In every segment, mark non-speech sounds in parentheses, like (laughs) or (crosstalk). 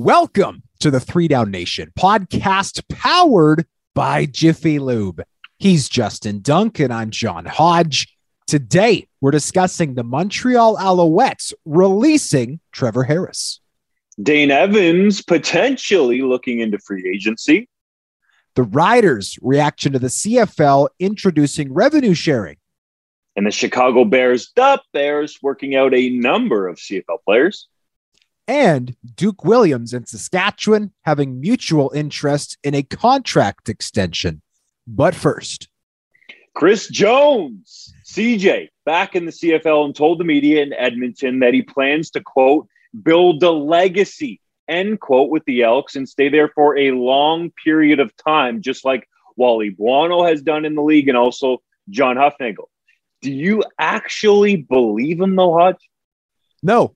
Welcome to the Three Down Nation podcast powered by Jiffy Lube. He's Justin Duncan. I'm John Hodge. Today, we're discussing the Montreal Alouettes releasing Trevor Harris. Dane Evans potentially looking into free agency. The Riders' reaction to the CFL introducing revenue sharing. And the Chicago Bears, the Bears, working out a number of CFL players and Duke Williams and Saskatchewan having mutual interest in a contract extension. But first, Chris Jones, CJ, back in the CFL and told the media in Edmonton that he plans to quote, build a legacy, end quote, with the Elks and stay there for a long period of time, just like Wally Buono has done in the league and also John Hufnagel. Do you actually believe him though, Hodge? No.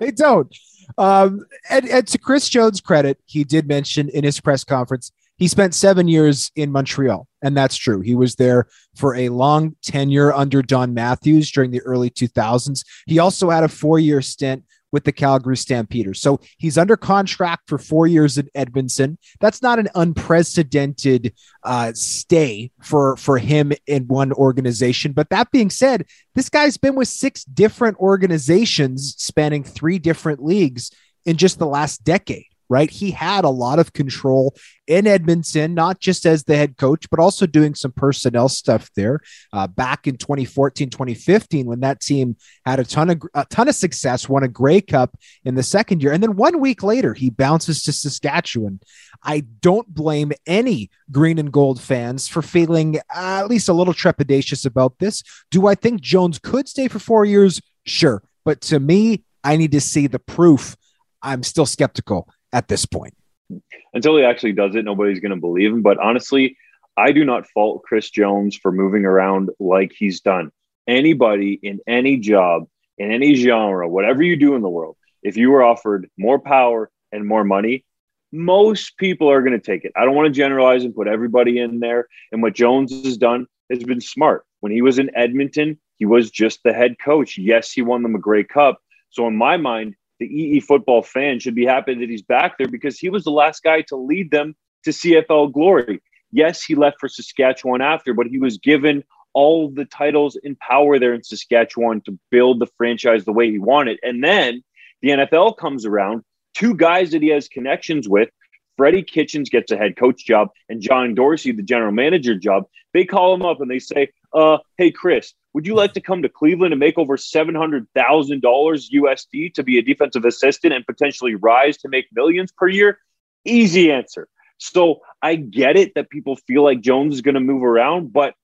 I don't. Um, and, and to Chris Jones' credit, he did mention in his press conference he spent seven years in Montreal, and that's true. He was there for a long tenure under Don Matthews during the early 2000s. He also had a four year stint with the Calgary Stampeders. So he's under contract for four years in Edmonton. That's not an unprecedented uh, stay for for him in one organization. But that being said, this guy's been with six different organizations spanning three different leagues in just the last decade right? He had a lot of control in Edmonton, not just as the head coach, but also doing some personnel stuff there. Uh, back in 2014, 2015, when that team had a ton of a ton of success, won a Grey Cup in the second year, and then one week later he bounces to Saskatchewan. I don't blame any green and gold fans for feeling uh, at least a little trepidatious about this. Do I think Jones could stay for four years? Sure, but to me, I need to see the proof. I'm still skeptical at this point. Until he actually does it, nobody's going to believe him. But honestly, I do not fault Chris Jones for moving around like he's done. Anybody in any job, in any genre, whatever you do in the world, if you were offered more power and more money, most people are going to take it. I don't want to generalize and put everybody in there. And what Jones has done has been smart. When he was in Edmonton, he was just the head coach. Yes, he won them a Grey Cup. So in my mind, the EE football fan should be happy that he's back there because he was the last guy to lead them to CFL glory. Yes, he left for Saskatchewan after, but he was given all the titles and power there in Saskatchewan to build the franchise the way he wanted. And then the NFL comes around, two guys that he has connections with. Freddie Kitchens gets a head coach job, and John Dorsey, the general manager job. They call him up and they say, uh, Hey, Chris, would you like to come to Cleveland and make over $700,000 USD to be a defensive assistant and potentially rise to make millions per year? Easy answer. So I get it that people feel like Jones is going to move around, but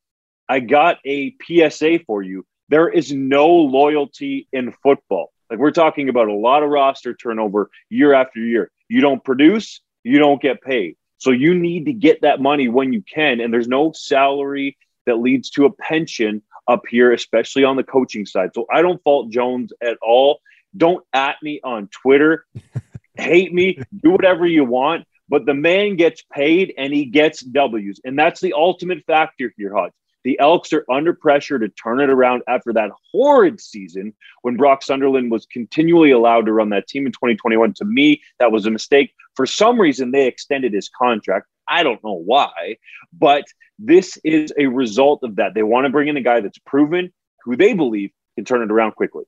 I got a PSA for you. There is no loyalty in football. Like we're talking about a lot of roster turnover year after year. You don't produce, you don't get paid. So you need to get that money when you can. And there's no salary that leads to a pension up here, especially on the coaching side. So I don't fault Jones at all. Don't at me on Twitter. (laughs) Hate me. Do whatever you want. But the man gets paid and he gets W's. And that's the ultimate factor here, Hodge. The Elks are under pressure to turn it around after that horrid season when Brock Sunderland was continually allowed to run that team in 2021. To me, that was a mistake. For some reason, they extended his contract. I don't know why, but this is a result of that. They want to bring in a guy that's proven, who they believe can turn it around quickly.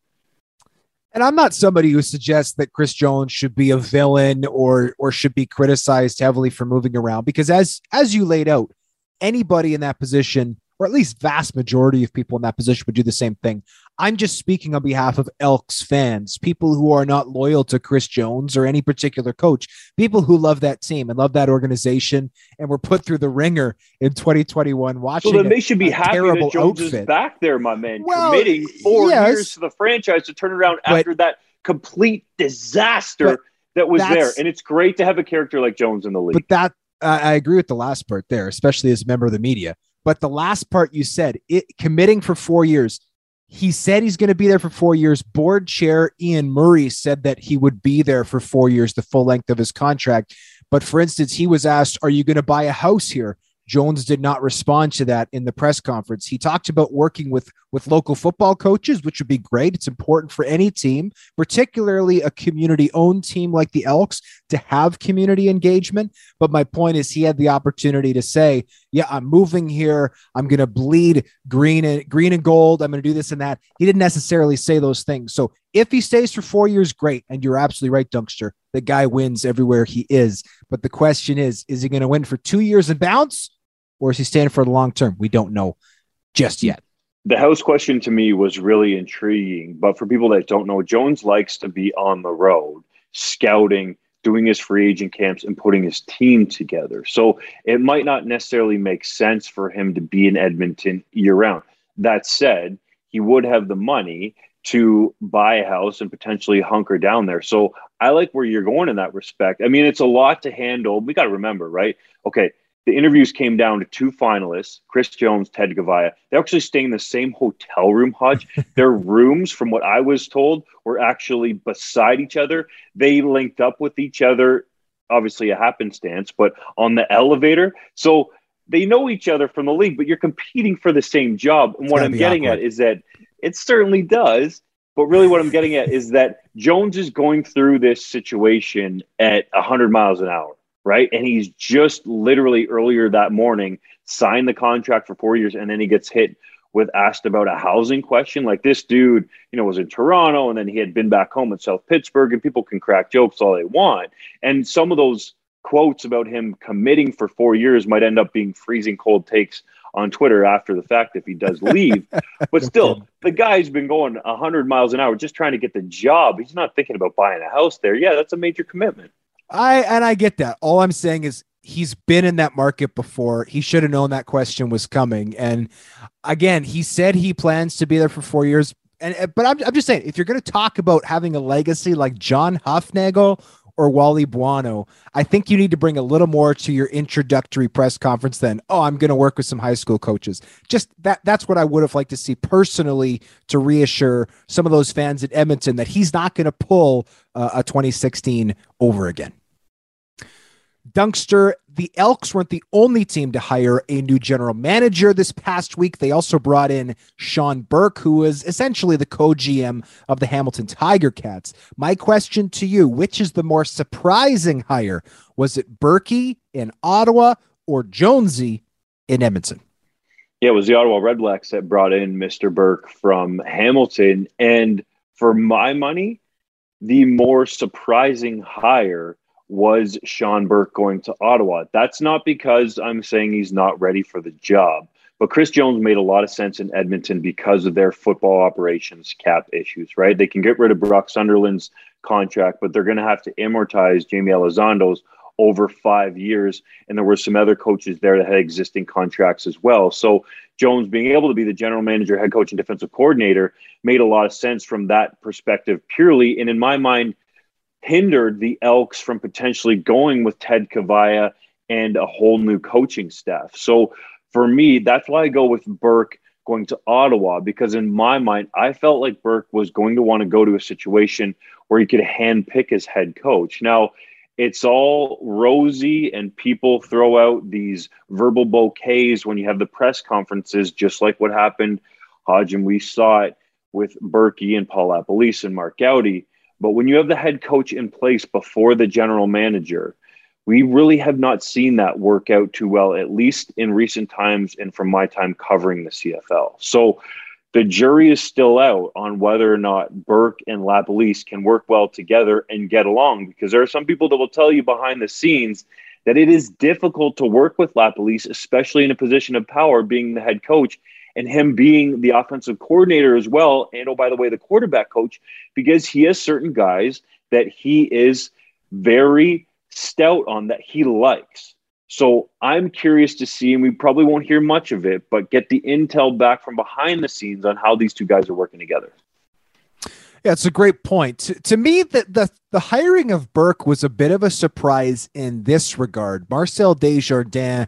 And I'm not somebody who suggests that Chris Jones should be a villain or or should be criticized heavily for moving around because as as you laid out, anybody in that position or at least vast majority of people in that position would do the same thing. I'm just speaking on behalf of Elks fans, people who are not loyal to Chris Jones or any particular coach, people who love that team and love that organization and were put through the ringer in 2021 watching. So then they should be happy that Jones outfit. is back there, my man, well, committing four yes, years to the franchise to turn around after that complete disaster that was there. And it's great to have a character like Jones in the league. But that I agree with the last part there, especially as a member of the media. But the last part you said, it committing for four years. He said he's going to be there for four years. Board chair Ian Murray said that he would be there for four years, the full length of his contract. But for instance, he was asked, Are you going to buy a house here? Jones did not respond to that in the press conference. He talked about working with with local football coaches, which would be great. It's important for any team, particularly a community owned team like the Elks, to have community engagement. But my point is, he had the opportunity to say, "Yeah, I'm moving here. I'm going to bleed green and green and gold. I'm going to do this and that." He didn't necessarily say those things. So if he stays for four years, great. And you're absolutely right, Dunkster. The guy wins everywhere he is. But the question is, is he going to win for two years and bounce? or is he staying for the long term? We don't know just yet. The house question to me was really intriguing. But for people that don't know, Jones likes to be on the road, scouting, doing his free agent camps, and putting his team together. So it might not necessarily make sense for him to be in Edmonton year round. That said, he would have the money to buy a house and potentially hunker down there. So I like where you're going in that respect. I mean, it's a lot to handle. We got to remember, right? Okay, the interviews came down to two finalists, Chris Jones, Ted Goveia. They're actually staying in the same hotel room, Hodge. (laughs) Their rooms, from what I was told, were actually beside each other. They linked up with each other, obviously a happenstance, but on the elevator. So they know each other from the league, but you're competing for the same job. And what I'm getting awkward. at is that it certainly does. But really, what I'm getting at is that Jones is going through this situation at 100 miles an hour right? And he's just literally earlier that morning signed the contract for four years, and then he gets hit with asked about a housing question. Like this dude, you know, was in Toronto, and then he had been back home in South Pittsburgh, and people can crack jokes all they want, and some of those quotes about him committing for four years might end up being freezing cold takes on Twitter after the fact if he does leave. (laughs) but still, the guy's been going 100 miles an hour just trying to get the job. He's not thinking about buying a house there. Yeah, that's a major commitment. I and I get that. All I'm saying is he's been in that market before. He should have known that question was coming. And again, he said he plans to be there for four years. And but I'm, I'm just saying, if you're going to talk about having a legacy like John Hufnagel or Wally Buono, I think you need to bring a little more to your introductory press conference than, oh, I'm going to work with some high school coaches. Just that that's what I would have liked to see personally to reassure some of those fans at Edmonton that he's not going to pull uh, a 2016 over again. Dunkster, the Elks weren't the only team to hire a new general manager this past week. They also brought in Sean Burke, who was essentially the co GM of the Hamilton Tiger Cats. My question to you which is the more surprising hire? Was it Berkey in Ottawa or Jonesy in Edmonton? Yeah, it was the Ottawa Redblacks that brought in Mr. Burke from Hamilton. And for my money, the more surprising hire was Sean Burke going to Ottawa? That's not because I'm saying he's not ready for the job, but Chris Jones made a lot of sense in Edmonton because of their football operations cap issues, right? They can get rid of Brock Sunderland's contract, but they're going to have to amortize Jamie Elizondo's over five years. And there were some other coaches there that had existing contracts as well. So Jones being able to be the general manager, head coach, and defensive coordinator made a lot of sense from that perspective purely. And in my mind, hindered the Elks from potentially going with Ted Goveia and a whole new coaching staff. So for me, that's why I go with Burke going to Ottawa because in my mind, I felt like Burke was going to want to go to a situation where he could handpick his head coach. Now, it's all rosy and people throw out these verbal bouquets when you have the press conferences, just like what happened, Hodge, and we saw it with Berkey and Paul LaPolice and Mark Goudie. But when you have the head coach in place before the general manager, we really have not seen that work out too well, at least in recent times and from my time covering the CFL. So the jury is still out on whether or not Burke and LaPolice can work well together and get along because there are some people that will tell you behind the scenes that it is difficult to work with LaPolice, especially in a position of power, being the head coach and him being the offensive coordinator as well. And oh, by the way, the quarterback coach, because he has certain guys that he is very stout on that he likes. So I'm curious to see, and we probably won't hear much of it, but get the intel back from behind the scenes on how these two guys are working together. Yeah, it's a great point. To, to me, the, the the hiring of Burke was a bit of a surprise in this regard. Marcel Desjardins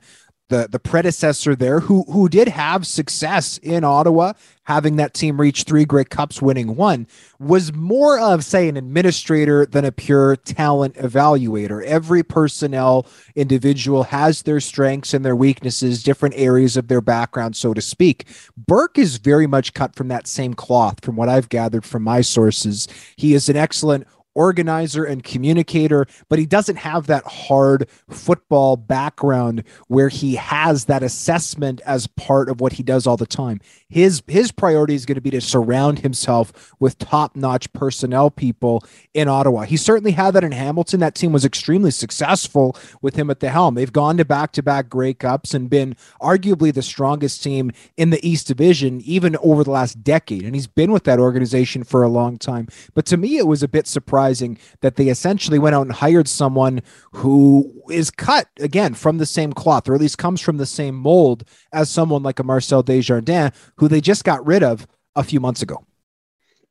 the the predecessor there who who did have success in Ottawa having that team reach three Grey Cups winning one was more of say an administrator than a pure talent evaluator. Every personnel individual has their strengths and their weaknesses different areas of their background so to speak. Burke is very much cut from that same cloth from what I've gathered from my sources. He is an excellent organizer and communicator, but he doesn't have that hard football background where he has that assessment as part of what he does all the time. His his priority is going to be to surround himself with top-notch personnel people in Ottawa. He certainly had that in Hamilton. That team was extremely successful with him at the helm. They've gone to back-to-back Grey Cups and been arguably the strongest team in the East Division even over the last decade. And he's been with that organization for a long time. But to me it was a bit surprising that they essentially went out and hired someone who is cut again from the same cloth, or at least comes from the same mold as someone like a Marcel Desjardins, who they just got rid of a few months ago.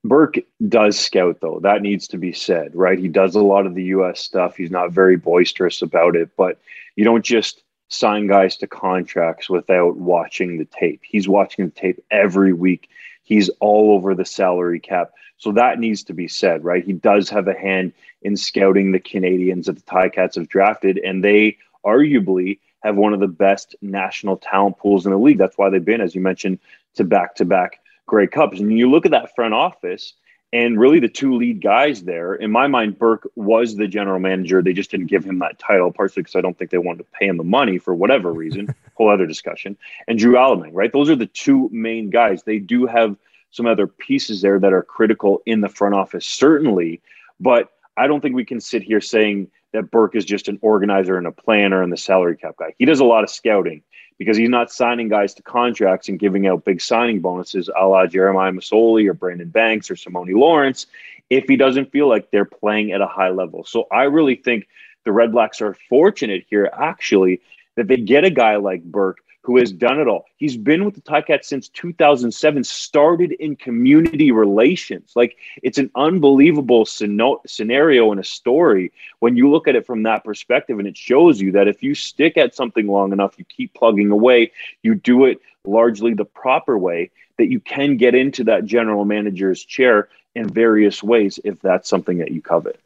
Burke does scout, though. That needs to be said, right? He does a lot of the U.S. stuff. He's not very boisterous about it, but you don't just sign guys to contracts without watching the tape. He's watching the tape every week. He's all over the salary cap. So that needs to be said, right? He does have a hand in scouting the Canadians that the Ticats have drafted, and they arguably have one of the best national talent pools in the league. That's why they've been, as you mentioned, to back to back Grey Cups. And you look at that front office, and really the two lead guys there, in my mind, Burke was the general manager. They just didn't give him that title, partially because I don't think they wanted to pay him the money for whatever reason, (laughs) whole other discussion. And Drew Allemang, right? Those are the two main guys. They do have some other pieces there that are critical in the front office, certainly. But I don't think we can sit here saying that Burke is just an organizer and a planner and the salary cap guy. He does a lot of scouting because he's not signing guys to contracts and giving out big signing bonuses a la Jeremiah Masoli or Brandon Banks or Simoni Lawrence if he doesn't feel like they're playing at a high level. So I really think the Red Blacks are fortunate here, actually, that they get a guy like Burke who has done it all. He's been with the Ticats since 2007, started in community relations. Like it's an unbelievable scenario and a story when you look at it from that perspective. And it shows you that if you stick at something long enough, you keep plugging away, you do it largely the proper way, that you can get into that general manager's chair in various ways if that's something that you covet.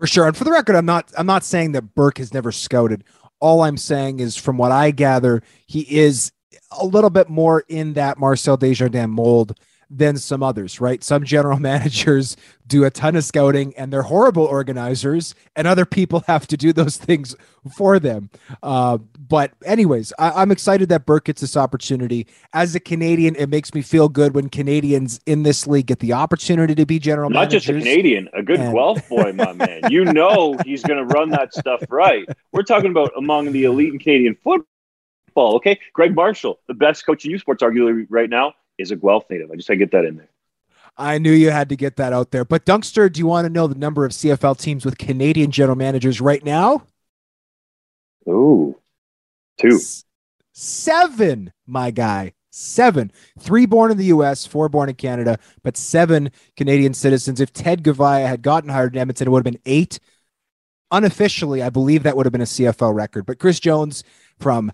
For sure. And for the record, I'm not I'm not saying that Burke has never scouted all I'm saying is, from what I gather, he is a little bit more in that Marcel Desjardins mold than some others, right? Some general (laughs) managers do a ton of scouting and they're horrible organizers, and other people (laughs) have to do those things for them. Uh, but, anyways, I, am excited that Burke gets this opportunity. As a Canadian, it makes me feel good when Canadians in this league get the opportunity to be general Not managers. just a Canadian, a good and... Guelph boy, my (laughs) man. You know he's going to run that stuff right. We're talking about among the elite in Canadian football. Okay, Greg Marshall, the best coach in U Sports, arguably right now, is a Guelph native. I just had to get that in there. I knew you had to get that out there. But Dunkster, do you want to know the number of CFL teams with Canadian general managers right now? Ooh, two. S- seven, my guy. Seven. Three born in the US, four born in Canada, but seven Canadian citizens. If Ted Goveia had gotten hired in Edmonton, it would have been eight. Unofficially, I believe that would have been a CFL record. But Chris Jones from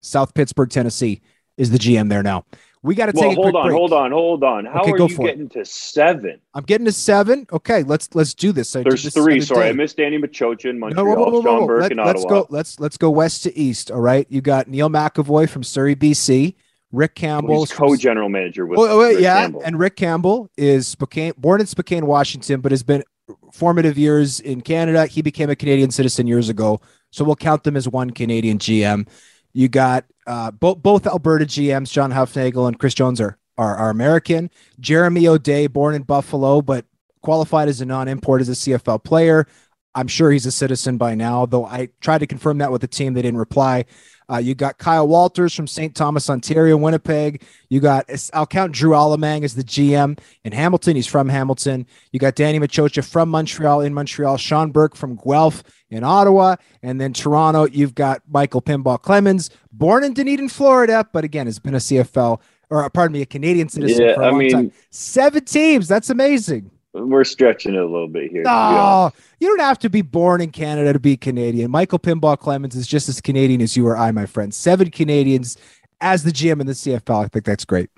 South Pittsburgh, Tennessee, is the GM there now. We got to well, take hold on, break. hold on, hold on. How okay, are you getting it. to seven? I'm getting to seven. Okay, let's let's do this. I There's this three. Sorry, day. I missed Danny Maciocia Montreal, no, whoa, whoa, whoa, Burke Let, in let's Ottawa. Go, let's let's go west to east. All right, you got Neil McEvoy from Surrey, BC. Rick Campbell, co-general manager with. Oh, Rick yeah, Campbell. and Rick Campbell is Spokane, born in Spokane, Washington, but has been formative years in Canada. He became a Canadian citizen years ago, so we'll count them as one Canadian GM. You got uh, both both Alberta GMs, John Hufnagel and Chris Jones are, are are American. Jeremy O'Day, born in Buffalo, but qualified as a non-import as a CFL player. I'm sure he's a citizen by now, though I tried to confirm that with the team. They didn't reply. Uh, you got Kyle Walters from St. Thomas, Ontario, Winnipeg. You got, I'll count Drew Allemang as the GM in Hamilton. He's from Hamilton. You got Danny Maciocia from Montreal in Montreal. Sean Burke from Guelph in Ottawa. And then Toronto, you've got Michael Pinball Clemens, born in Dunedin, Florida, but again, has been a CFL or pardon me, a Canadian citizen yeah, for a I long mean, time. Seven teams. That's amazing we're stretching it a little bit here. Oh, you don't have to be born in Canada to be Canadian. Michael Pinball Clemens is just as Canadian as you or I, my friend. Seven Canadians as the GM in the CFL. I think that's great.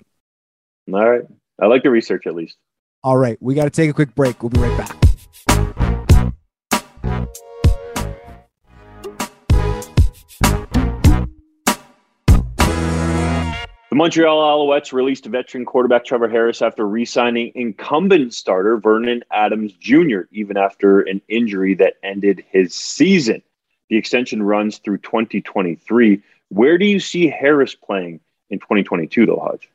All right. I like the research at least. All right. We got to take a quick break. We'll be right back. The Montreal Alouettes released veteran quarterback Trevor Harris after re signing incumbent starter Vernon Adams Jr., even after an injury that ended his season. The extension runs through 2023. Where do you see Harris playing in 2022, though, Hodge?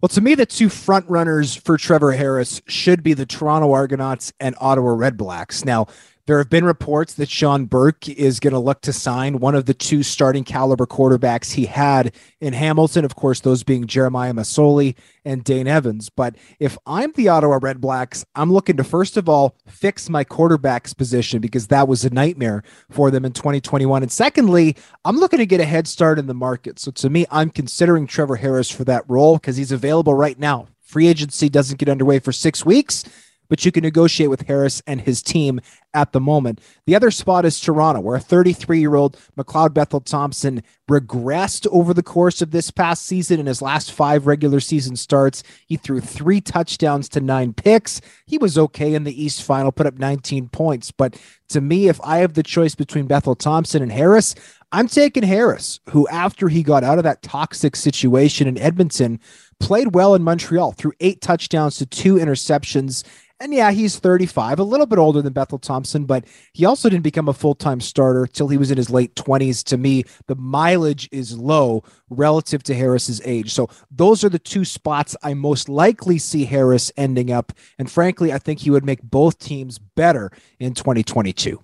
Well, to me, the two front runners for Trevor Harris should be the Toronto Argonauts and Ottawa Redblacks. Now, there have been reports that Sean Burke is going to look to sign one of the two starting caliber quarterbacks he had in Hamilton, of course, those being Jeremiah Masoli and Dane Evans. But if I'm the Ottawa Redblacks, I'm looking to first of all fix my quarterback's position because that was a nightmare for them in 2021. And secondly, I'm looking to get a head start in the market. So to me, I'm considering Trevor Harris for that role because he's available right now. Free agency doesn't get underway for six weeks but you can negotiate with Harris and his team at the moment. The other spot is Toronto, where a 33 year old McLeod Bethel Thompson regressed over the course of this past season. In his last five regular season starts, he threw three touchdowns to nine picks. He was okay in the East final, put up 19 points. But to me, if I have the choice between Bethel Thompson and Harris, I'm taking Harris, who, after he got out of that toxic situation in Edmonton, played well in Montreal, threw eight touchdowns to two interceptions and yeah, he's 35, a little bit older than Bethel Thompson, but he also didn't become a full time starter till he was in his late 20s. To me, the mileage is low relative to Harris's age. So those are the two spots I most likely see Harris ending up. And frankly, I think he would make both teams better in 2022.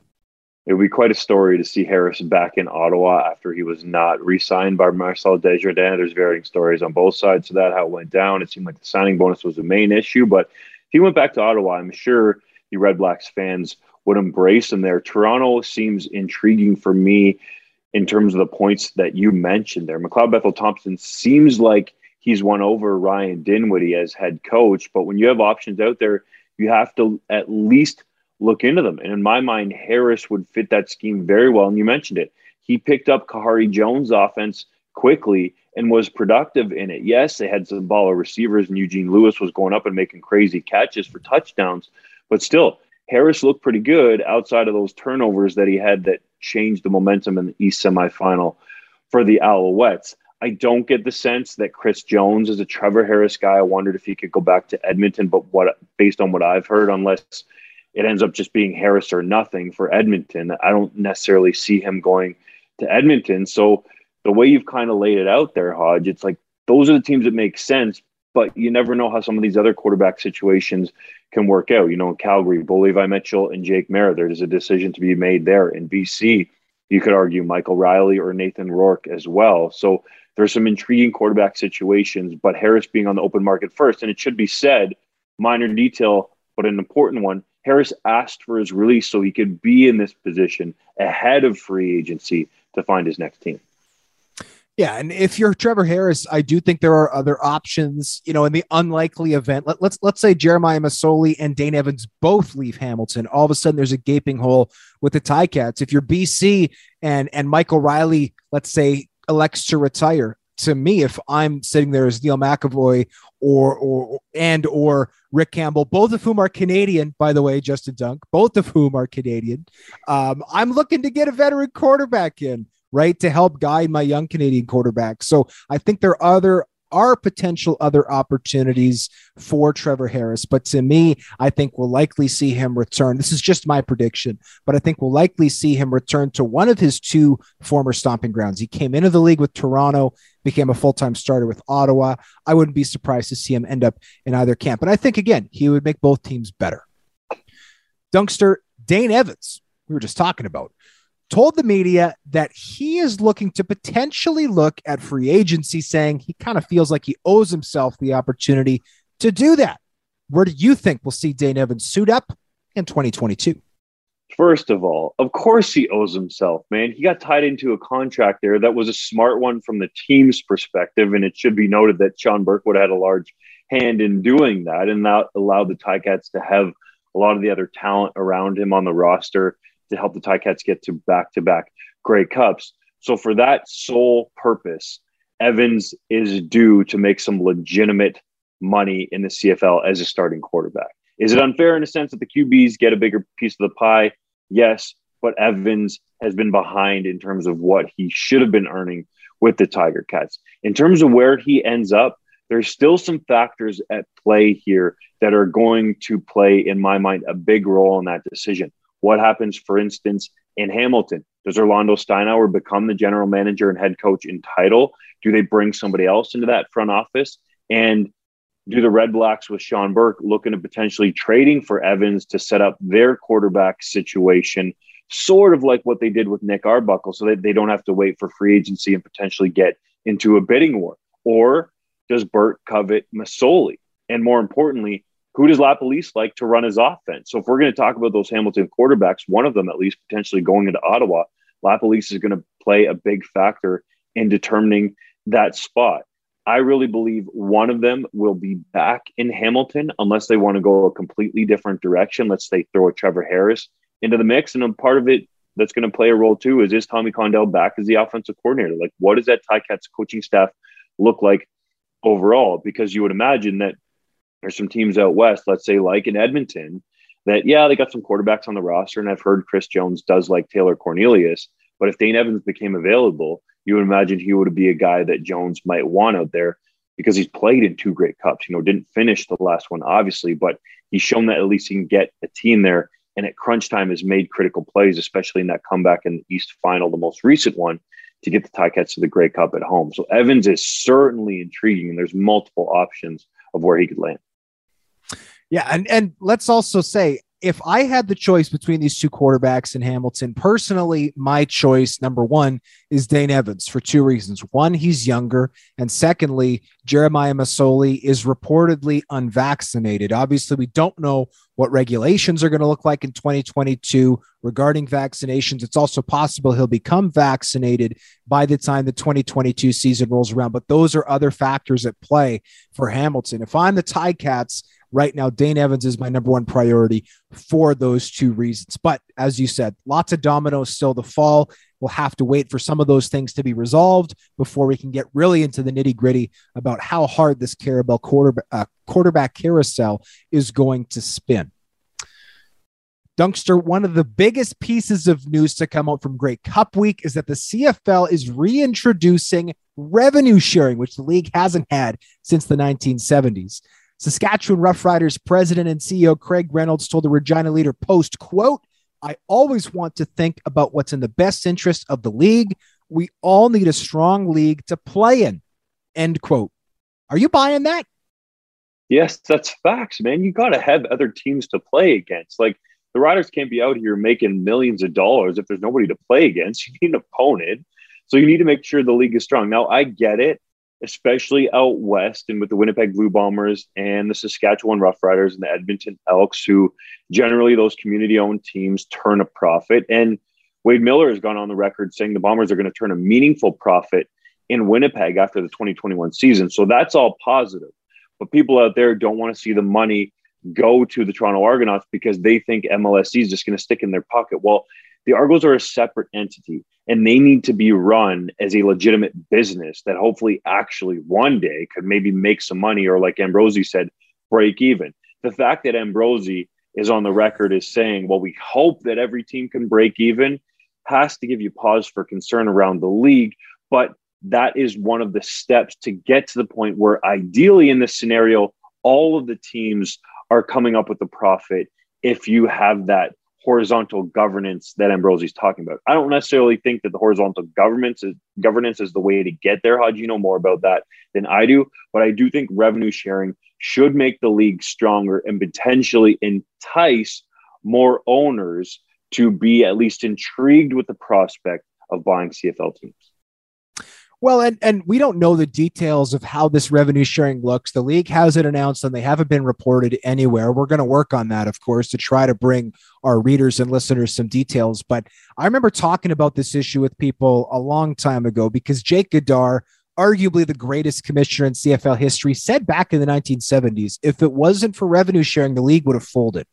It would be quite a story to see Harris back in Ottawa after he was not re signed by Marcel Desjardins. There's varying stories on both sides of that, how it went down. It seemed like the signing bonus was the main issue, but he went back to Ottawa, I'm sure the Red Blacks fans would embrace him there. Toronto seems intriguing for me in terms of the points that you mentioned there. McLeod Bethel Thompson seems like he's won over Ryan Dinwiddie as head coach, but when you have options out there, you have to at least look into them. And in my mind, Harris would fit that scheme very well. And you mentioned it. He picked up Khari Jones' offense quickly and was productive in it. Yes, they had some baller receivers, and Eugene Lewis was going up and making crazy catches for touchdowns, but still, Harris looked pretty good outside of those turnovers that he had that changed the momentum in the East semifinal for the Alouettes. I don't get the sense that Chris Jones is a Trevor Harris guy. I wondered if he could go back to Edmonton, but what based on what I've heard, unless it ends up just being Harris or nothing for Edmonton, I don't necessarily see him going to Edmonton. So the way you've kind of laid it out there, Hodge, it's like those are the teams that make sense, but you never know how some of these other quarterback situations can work out. You know, in Calgary, Bo Mitchell and Jake Maier, there's a decision to be made there. In BC, you could argue Michael Reilly or Nathan Rourke as well. So there's some intriguing quarterback situations, but Harris being on the open market first, and it should be said, minor detail, but an important one. Harris asked for his release so he could be in this position ahead of free agency to find his next team. Yeah, and if you're Trevor Harris, I do think there are other options. You know, in the unlikely event, let, let's let's say Jeremiah Masoli and Dane Evans both leave Hamilton. All of a sudden, there's a gaping hole with the Ticats. If you're BC and and Michael Reilly, let's say, elects to retire, to me, if I'm sitting there as Neil McEvoy or or and or Rick Campbell, both of whom are Canadian, by the way, Justin Dunk, both of whom are Canadian. Um, I'm looking to get a veteran quarterback in right, to help guide my young Canadian quarterback. So I think there are other are potential other opportunities for Trevor Harris. But to me, I think we'll likely see him return. This is just my prediction, but I think we'll likely see him return to one of his two former stomping grounds. He came into the league with Toronto, became a full time starter with Ottawa. I wouldn't be surprised to see him end up in either camp. And I think, again, he would make both teams better. Dunkster Dane Evans, we were just talking about, told the media that he is looking to potentially look at free agency, saying he kind of feels like he owes himself the opportunity to do that. Where do you think we'll see Dane Evans suit up in 2022? First of all, of course he owes himself, man. He got tied into a contract there that was a smart one from the team's perspective. And it should be noted that Sean Burke would had a large hand in doing that and that allowed the Ticats to have a lot of the other talent around him on the roster to help the Ticats get to back to back Grey Cups. So, for that sole purpose, Evans is due to make some legitimate money in the CFL as a starting quarterback. Is it unfair in a sense that the QBs get a bigger piece of the pie? Yes, but Evans has been behind in terms of what he should have been earning with the Tiger Cats. In terms of where he ends up, there's still some factors at play here that are going to play, in my mind, a big role in that decision. What happens, for instance, in Hamilton? Does Orlando Steinauer become the general manager and head coach in title? Do they bring somebody else into that front office? And do the Red Blacks with Sean Burke looking at potentially trading for Evans to set up their quarterback situation, sort of like what they did with Nick Arbuckle, so that they don't have to wait for free agency and potentially get into a bidding war? Or does Burke covet Masoli? And more importantly, who does LaPolice like to run his offense? So if we're going to talk about those Hamilton quarterbacks, one of them at least potentially going into Ottawa, LaPolice is going to play a big factor in determining that spot. I really believe one of them will be back in Hamilton unless they want to go a completely different direction. Let's say throw a Trevor Harris into the mix. And a part of it that's going to play a role too is is Tommy Condell back as the offensive coordinator? Like, what does that Ticats coaching staff look like overall? Because you would imagine that there's some teams out west, let's say like in Edmonton, that yeah, they got some quarterbacks on the roster, and I've heard Chris Jones does like Taylor Cornelius. But if Dane Evans became available, you would imagine he would be a guy that Jones might want out there because he's played in two Grey Cups. You know, didn't finish the last one, obviously, but he's shown that at least he can get a team there. And at crunch time has made critical plays, especially in that comeback in the East Final, the most recent one, to get the Ticats to the Grey Cup at home. So Evans is certainly intriguing, and there's multiple options of where he could land. Yeah, and and let's also say if I had the choice between these two quarterbacks in Hamilton, personally, my choice number one is Dane Evans for two reasons. One, he's younger, and secondly, Jeremiah Masoli is reportedly unvaccinated. Obviously, we don't know what regulations are going to look like in 2022 regarding vaccinations. It's also possible he'll become vaccinated by the time the 2022 season rolls around, but those are other factors at play for Hamilton. If I'm the Ticats, right now, Dane Evans is my number one priority for those two reasons. But as you said, lots of dominoes still to fall. We'll have to wait for some of those things to be resolved before we can get really into the nitty gritty about how hard this Carabel quarterback, uh, quarterback carousel is going to spin. Dunkster, one of the biggest pieces of news to come out from Grey Cup Week is that the CFL is reintroducing revenue sharing, which the league hasn't had since the 1970s. Saskatchewan Roughriders president and CEO Craig Reynolds told the Regina Leader Post, quote, I always want to think about what's in the best interest of the league. We all need a strong league to play in. End quote. Are you buying that? Yes, that's facts, man. You got to have other teams to play against. Like the Riders can't be out here making millions of dollars if there's nobody to play against. (laughs) You need an opponent. So you need to make sure the league is strong. Now, I get it especially out west and with the Winnipeg Blue Bombers and the Saskatchewan Roughriders and the Edmonton Elks, who generally those community owned teams turn a profit. And Wade Miller has gone on the record saying the Bombers are going to turn a meaningful profit in Winnipeg after the 2021 season. So that's all positive. But people out there don't want to see the money go to the Toronto Argonauts because they think MLSE is just going to stick in their pocket. Well, the Argos are a separate entity and they need to be run as a legitimate business that hopefully actually one day could maybe make some money or like Ambrosie said, break even. The fact that Ambrosie is on the record is saying, well, we hope that every team can break even has to give you pause for concern around the league. But that is one of the steps to get to the point where ideally in this scenario, all of the teams are coming up with a profit if you have that horizontal governance that Ambrosie's talking about. I don't necessarily think that the horizontal governance is governance is the way to get there. How do you know more about that than I do? But I do think revenue sharing should make the league stronger and potentially entice more owners to be at least intrigued with the prospect of buying CFL teams. Well, and, and we don't know the details of how this revenue sharing looks. The league hasn't announced and they haven't been reported anywhere. We're going to work on that, of course, to try to bring our readers and listeners some details. But I remember talking about this issue with people a long time ago because Jake Gaudaur, arguably the greatest commissioner in CFL history, said back in the 1970s if it wasn't for revenue sharing, the league would have folded.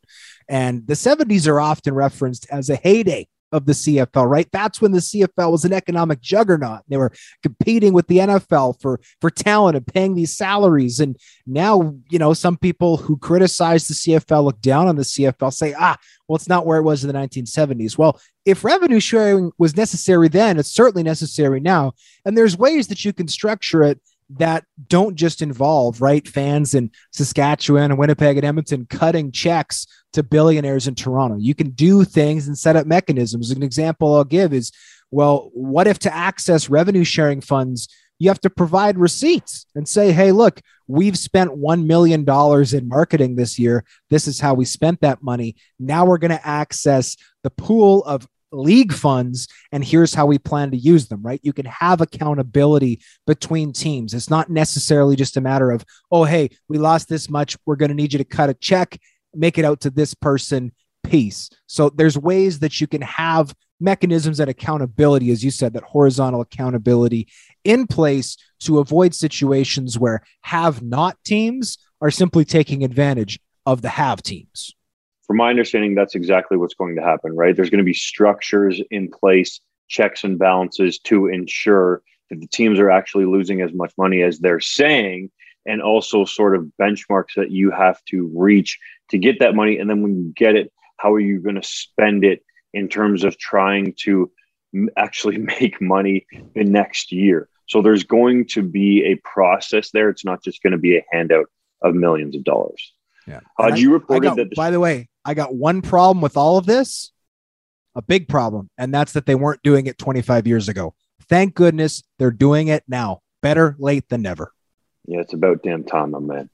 And the 70s are often referenced as a heyday of the CFL, right? That's when the CFL was an economic juggernaut. They were competing with the NFL for for talent and paying these salaries. And now, you know, some people who criticize the CFL look down on the CFL, say, ah, well, it's not where it was in the 1970s. Well, if revenue sharing was necessary then, it's certainly necessary now. And there's ways that you can structure it that don't just involve right fans in Saskatchewan and Winnipeg and Edmonton cutting checks to billionaires in Toronto. You can do things and set up mechanisms. An example I'll give is well, what if to access revenue sharing funds, you have to provide receipts and say, hey, look, we've spent $1 million in marketing this year. This is how we spent that money. Now we're going to access the pool of league funds and here's how we plan to use them right? You can have accountability between teams. It's not necessarily just a matter of oh hey we lost this much we're going to need you to cut a check make it out to this person peace. So there's ways that you can have mechanisms and accountability as you said that horizontal accountability in place to avoid situations where have not teams are simply taking advantage of the have teams from my understanding, that's exactly what's going to happen, right? There's going to be structures in place, checks and balances to ensure that the teams are actually losing as much money as they're saying, and also sort of benchmarks that you have to reach to get that money. And then when you get it, how are you going to spend it in terms of trying to actually (laughs) make money the next year? So there's going to be a process there. It's not just going to be a handout of millions of dollars. Yeah. Uh, you reported got, that. The- by the way, I got one problem with all of this, a big problem, and that's that they weren't doing it 25 years ago. Thank goodness they're doing it now. Better late than never. Yeah, it's about damn time, my man.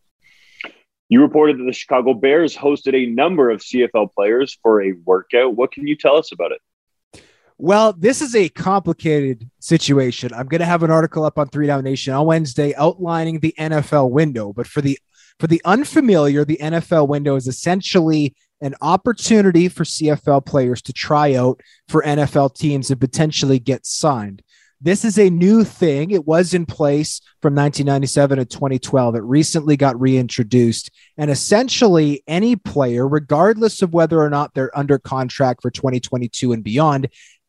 You reported that the Chicago Bears hosted a number of CFL players for a workout. What can you tell us about it? Well, this is a complicated situation. I'm going to have an article up on Three Down Nation on Wednesday outlining the NFL window. But for the for the unfamiliar, the NFL window is essentially an opportunity for CFL players to try out for NFL teams and potentially get signed. This is a new thing. It was in place from 1997 to 2012. It recently got reintroduced. And essentially, any player, regardless of whether or not they're under contract for 2022 and beyond,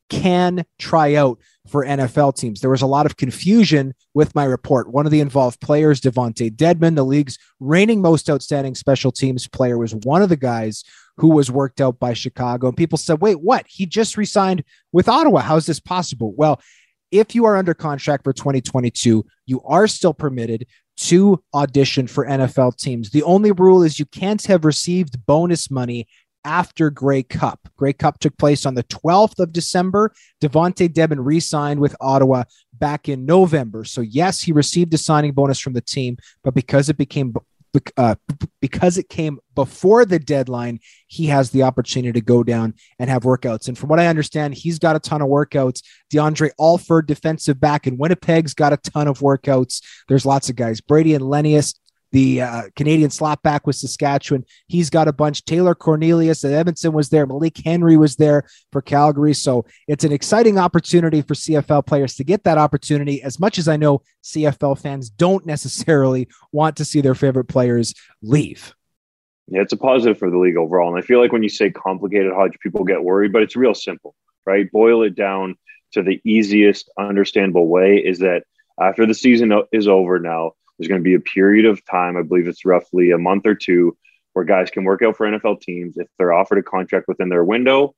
can try out for NFL teams. There was a lot of confusion with my report. One of the involved players, Devonte Dedmon, the league's reigning most outstanding special teams player, was one of the guys who was worked out by Chicago. And people said, wait, what? He just resigned with Ottawa. How is this possible? Well, if you are under contract for 2022, you are still permitted to audition for NFL teams. The only rule is you can't have received bonus money after Grey Cup. Grey Cup took place on the 12th of December. Devonte Dedmon re signed with Ottawa back in November. So, yes, he received a signing bonus from the team, but because it became uh, because it came before the deadline, he has the opportunity to go down and have workouts. And from what I understand, he's got a ton of workouts. DeAndre Alford, defensive back in Winnipeg's got a ton of workouts. There's lots of guys. Brayden Lenius, the uh, Canadian slotback with Saskatchewan. He's got a bunch. Taylor Cornelius at Edmonton was there. Malik Henry was there for Calgary. So it's an exciting opportunity for CFL players to get that opportunity. As much as I know CFL fans don't (laughs) necessarily want to see their favorite players leave. Yeah, it's a positive for the league overall. And I feel like when you say complicated, Hodge, people get worried, but it's real simple, right? Boil it down to the easiest understandable way is that after the season is over now, there's going to be a period of time, I believe it's roughly a month or two, where guys can work out for NFL teams. If they're offered a contract within their window,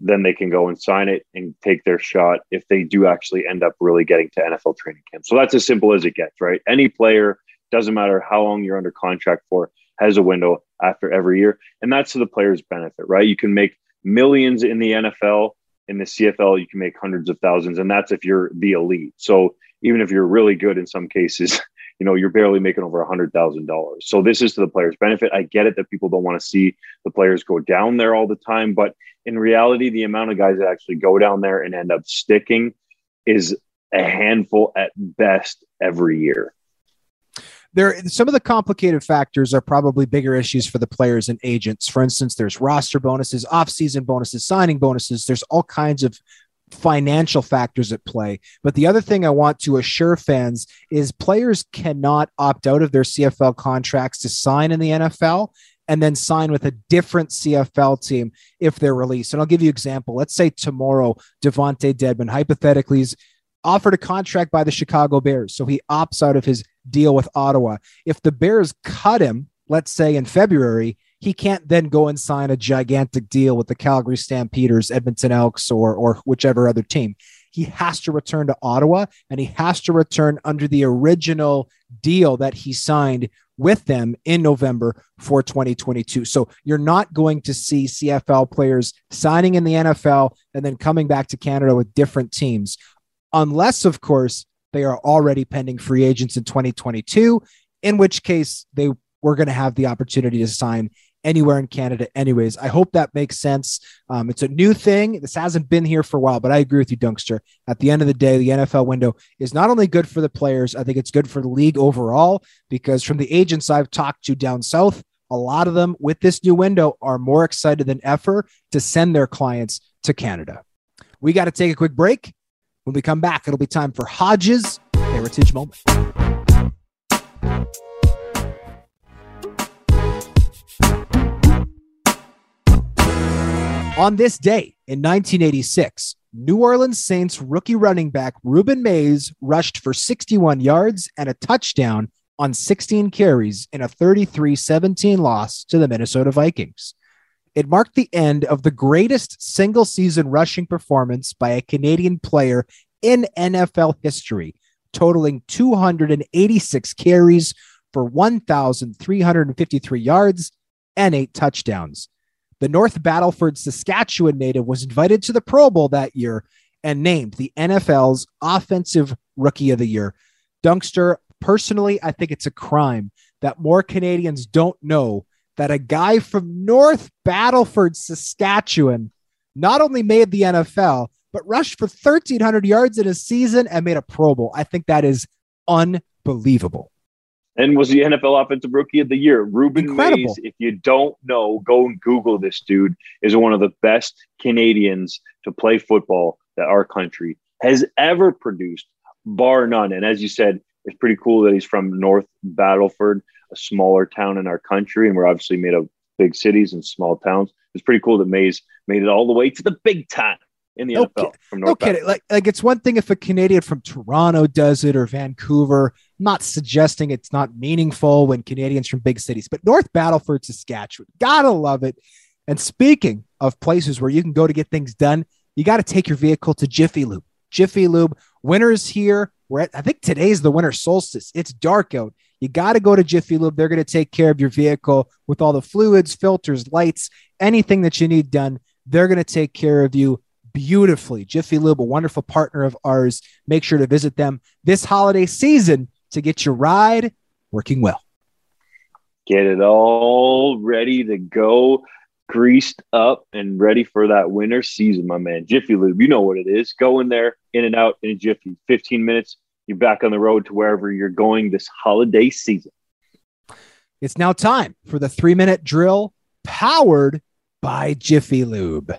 then they can go and sign it and take their shot if they do actually end up really getting to NFL training camp. So that's as simple as it gets, right? Any player, doesn't matter how long you're under contract for, has a window after every year. And that's to the player's benefit, right? You can make millions in the NFL. In the CFL, you can make hundreds of thousands. And that's if you're the elite. So even if you're really good in some cases, you know, you're barely making over a hundred thousand dollars. So this is to the player's benefit. I get it that people don't want to see the players go down there all the time, but in reality, the amount of guys that actually go down there and end up sticking is a handful at best every year. There, some of the complicated factors are probably bigger issues for the players and agents. For instance, there's roster bonuses, off-season bonuses, signing bonuses. There's all kinds of financial factors at play. But the other thing I want to assure fans is players cannot opt out of their CFL contracts to sign in the NFL and then sign with a different CFL team if they're released. And I'll give you an example. Let's say tomorrow Devonte Dedmon hypothetically is offered a contract by the Chicago Bears. So he opts out of his deal with Ottawa. If the Bears cut him, let's say in February, he can't then go and sign a gigantic deal with the Calgary Stampeders, Edmonton Elks, or or whichever other team. He has to return to Ottawa and he has to return under the original deal that he signed with them in November for 2022. So you're not going to see CFL players signing in the NFL and then coming back to Canada with different teams, unless, of course, they are already pending free agents in 2022, in which case they were going to have the opportunity to sign anywhere in Canada, anyways. I hope that makes sense. Um, it's a new thing. This hasn't been here for a while, but I agree with you, Dunkster. At the end of the day, the NFL window is not only good for the players, I think it's good for the league overall because from the agents I've talked to down south, a lot of them with this new window are more excited than ever to send their clients to Canada. We got to take a quick break. When we come back, it'll be time for Hodges Heritage Moment. On this day in 1986, New Orleans Saints rookie running back Rueben Mayes rushed for 61 yards and a touchdown on 16 carries in a 33 17 loss to the Minnesota Vikings. It marked the end of the greatest single season rushing performance by a Canadian player in NFL history, totaling 286 carries for 1,353 yards and eight touchdowns. The North Battleford, Saskatchewan native was invited to the Pro Bowl that year and named the NFL's Offensive Rookie of the Year. Dunkster, personally, I think it's a crime that more Canadians don't know that a guy from North Battleford, Saskatchewan, not only made the NFL, but rushed for 1,300 yards in a season and made a Pro Bowl. I think that is unbelievable and was the NFL Offensive Rookie of the Year. Rueben Incredible. Mayes, if you don't know, go and Google this dude, is one of the best Canadians to play football that our country has ever produced, bar none. And as you said, it's pretty cool that he's from North Battleford, a smaller town in our country. And we're obviously made of big cities and small towns. It's pretty cool that Mayes made it all the way to the big time in the no, NFL from North. Okay, like like it's one thing if a Canadian from Toronto does it or Vancouver. I'm not suggesting it's not meaningful when Canadians from big cities, but North Battleford, Saskatchewan, gotta love it. And speaking of places where you can go to get things done, you got to take your vehicle to Jiffy Lube. Jiffy Lube, winter's here. We're at, I think today's the winter solstice. It's dark out. You got to go to Jiffy Lube. They're going to take care of your vehicle with all the fluids, filters, lights, anything that you need done. They're going to take care of you beautifully. Jiffy Lube, a wonderful partner of ours. Make sure to visit them this holiday season to get your ride working well. Get it all ready to go, greased up and ready for that winter season, my man. Jiffy Lube, you know what it is. Go in there, in and out in a jiffy. 15 minutes, you're back on the road to wherever you're going this holiday season. It's now time for the three minute drill powered by Jiffy Lube.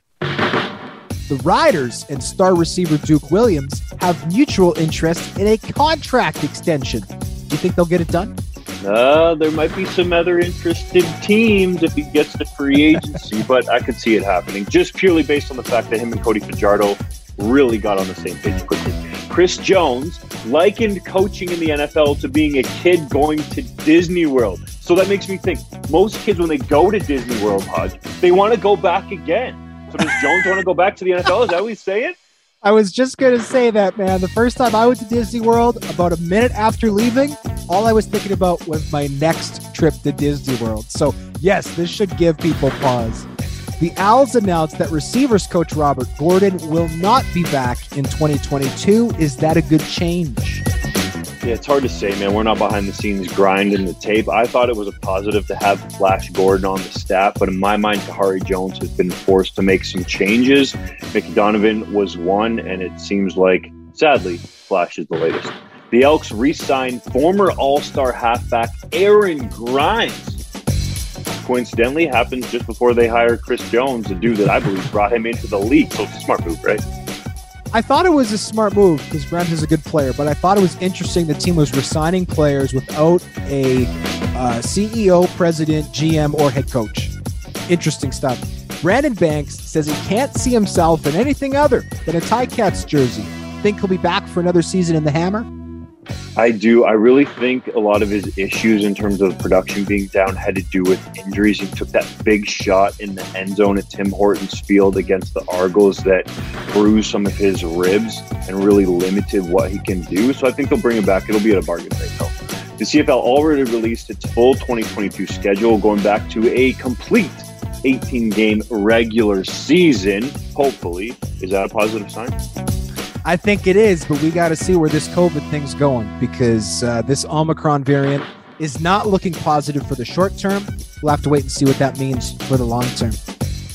The Riders and star receiver Duke Williams have mutual interest in a contract extension. Do you think they'll get it done? Uh, there might be some other interested teams if he gets the free agency, (laughs) but I could see it happening just purely based on the fact that him and Cody Fajardo really got on the same page quickly. Chris Jones likened coaching in the NFL to being a kid going to Disney World. So that makes me think most kids, when they go to Disney World, Hodge, they want to go back again So does Jones want to go back to the NFL? Is that what he's saying? I was just going to say that, man. The first time I went to Disney World, about a minute after leaving, all I was thinking about was my next trip to Disney World. So, yes, this should give people pause. The Als announced that receivers coach Robert Gordon will not be back in 2022. Is that a good change? Yeah, it's hard to say, man. We're not behind the scenes grinding the tape. I thought it was a positive to have Flash Gordon on the staff, but in my mind, Khari Jones has been forced to make some changes. Mickey Donovan was one, and it seems like, sadly, Flash is the latest. The Elks re signed former All Star halfback Aaron Grymes. coincidentally happens just before they hire Chris Jones, a dude that I believe brought him into the league. So it's a smart move, right? I thought it was a smart move because Grymes is a good player, but I thought it was interesting the team was resigning players without a uh, CEO, president, GM, or head coach. Interesting stuff. Brandon Banks says he can't see himself in anything other than a Ticats jersey. Think he'll be back for another season in the Hammer? I do. I really think a lot of his issues in terms of production being down had to do with injuries. He took that big shot in the end zone at Tim Hortons Field against the Argos that bruised some of his ribs and really limited what he can do. So I think they'll bring him back. It'll be at a bargain rate, though. The CFL already released its full 2022 schedule, going back to a complete 18 game regular season. Hopefully, is that a positive sign? I think it is, but we got to see where this COVID thing's going because uh, this Omicron variant is not looking positive for the short term. We'll have to wait and see what that means for the long term.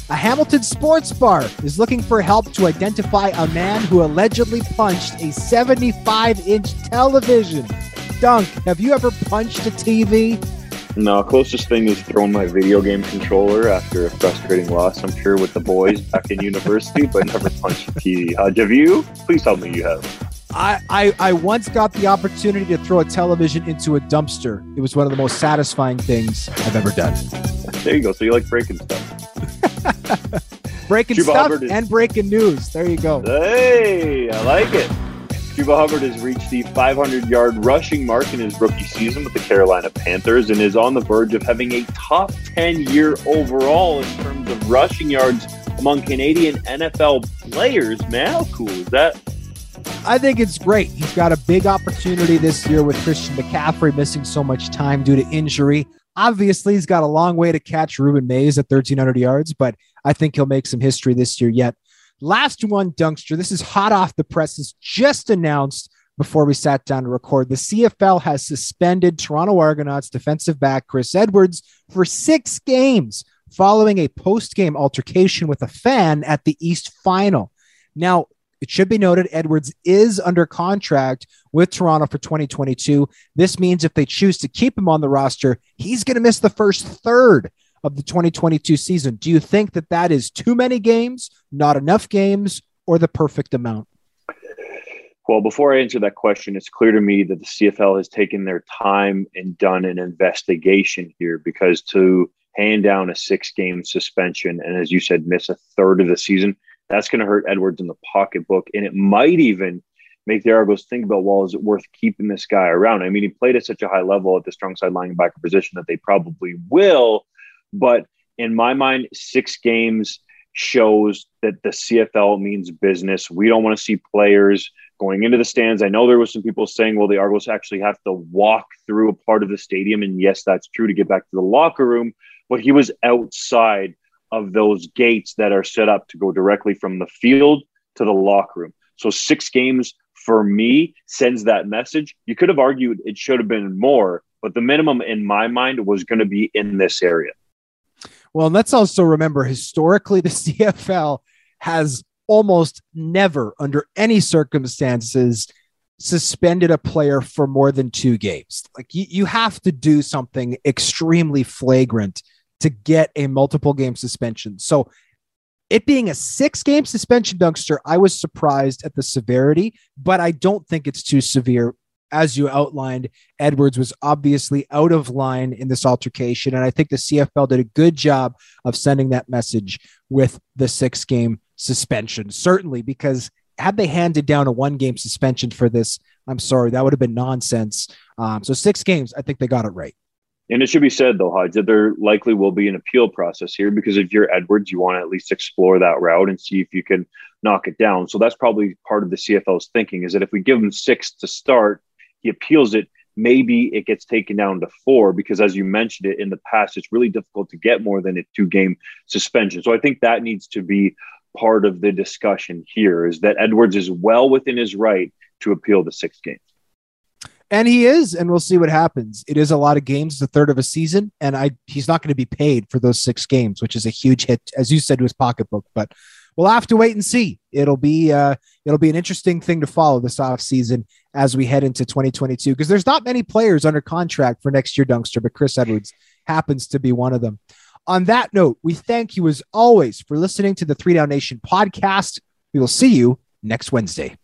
A Hamilton sports bar is looking for help to identify a man who allegedly punched a 75 inch television. Dunk, have you ever punched a TV? No, closest thing is throwing my video game controller after a frustrating loss, I'm sure, with the boys back in university, but never punched a TV. Uh, have you? Please tell me you have. I, I, I once got the opportunity to throw a television into a dumpster. It was one of the most satisfying things I've ever done. There you go. So you like breaking stuff. (laughs) breaking stuff is- and breaking news. There you go. Hey, I like it. Chuba Hubbard has reached the 500 yard rushing mark in his rookie season with the Carolina Panthers and is on the verge of having a top 10 year overall in terms of rushing yards among Canadian NFL players. Man, how cool is that? I think it's great. He's got a big opportunity this year with Christian McCaffrey missing so much time due to injury. Obviously, he's got a long way to catch Rueben Mayes at 1,300 yards, but I think he'll make some history this year yet. Last one, Dunkster. This is hot off the presses, just announced before we sat down to record. The CFL has suspended Toronto Argonauts defensive back Chris Edwards for six games following a post game altercation with a fan at the East Final. Now, it should be noted Edwards is under contract with Toronto for 2022. This means if they choose to keep him on the roster, he's going to miss the first third of the 2022 season. Do you think that that is too many games, not enough games, or the perfect amount? Well, before I answer that question, it's clear to me that the CFL has taken their time and done an investigation here because to hand down a six game suspension and, as you said, miss a third of the season, that's going to hurt Edwards in the pocketbook. And it might even make the Argos think about, well, is it worth keeping this guy around? I mean, he played at such a high level at the strong side linebacker position that they probably will. But in my mind, six games shows that the CFL means business. We don't want to see players going into the stands. I know there was some people saying, well, the Argos actually have to walk through a part of the stadium. And yes, that's true to get back to the locker room, but he was outside of those gates that are set up to go directly from the field to the locker room. So six games for me sends that message. You could have argued it should have been more, but the minimum in my mind was going to be in this area. Well, let's also remember historically, the (laughs) CFL has almost never, under any circumstances, suspended a player for more than two games. Like you, you have to do something extremely flagrant to get a multiple game suspension. So, it being a six game suspension, Dunkster, I was surprised at the severity, but I don't think it's too severe as you outlined, Edwards was obviously out of line in this altercation. And I think the CFL did a good job of sending that message with the six game suspension, certainly, because had they handed down a one game suspension for this, I'm sorry, that would have been nonsense. Um, so six games, I think they got it right. And it should be said, though, Hodge, that there likely will be an appeal process here because if you're Edwards, you want to at least explore that route and see if you can knock it down. So that's probably part of the CFL's thinking is that if we give them six to start, he appeals it. Maybe it gets taken down to four because, as you mentioned it in the past, it's really difficult to get more than a two game suspension. So I think that needs to be part of the discussion here is that Edwards is well within his right to appeal the six games. And he is, and we'll see what happens. It is a lot of games, the third of a season, and I he's not going to be paid for those six games, which is a huge hit, as you said, to his pocketbook. But we'll have to wait and see. It'll be uh, it'll be an interesting thing to follow this off season as we head into 2022 because there's not many players under contract for next year, Dunkster, but Chris Edwards happens to be one of them. On that note, we thank you as always for listening to the Three Down Nation podcast. We will see you next Wednesday.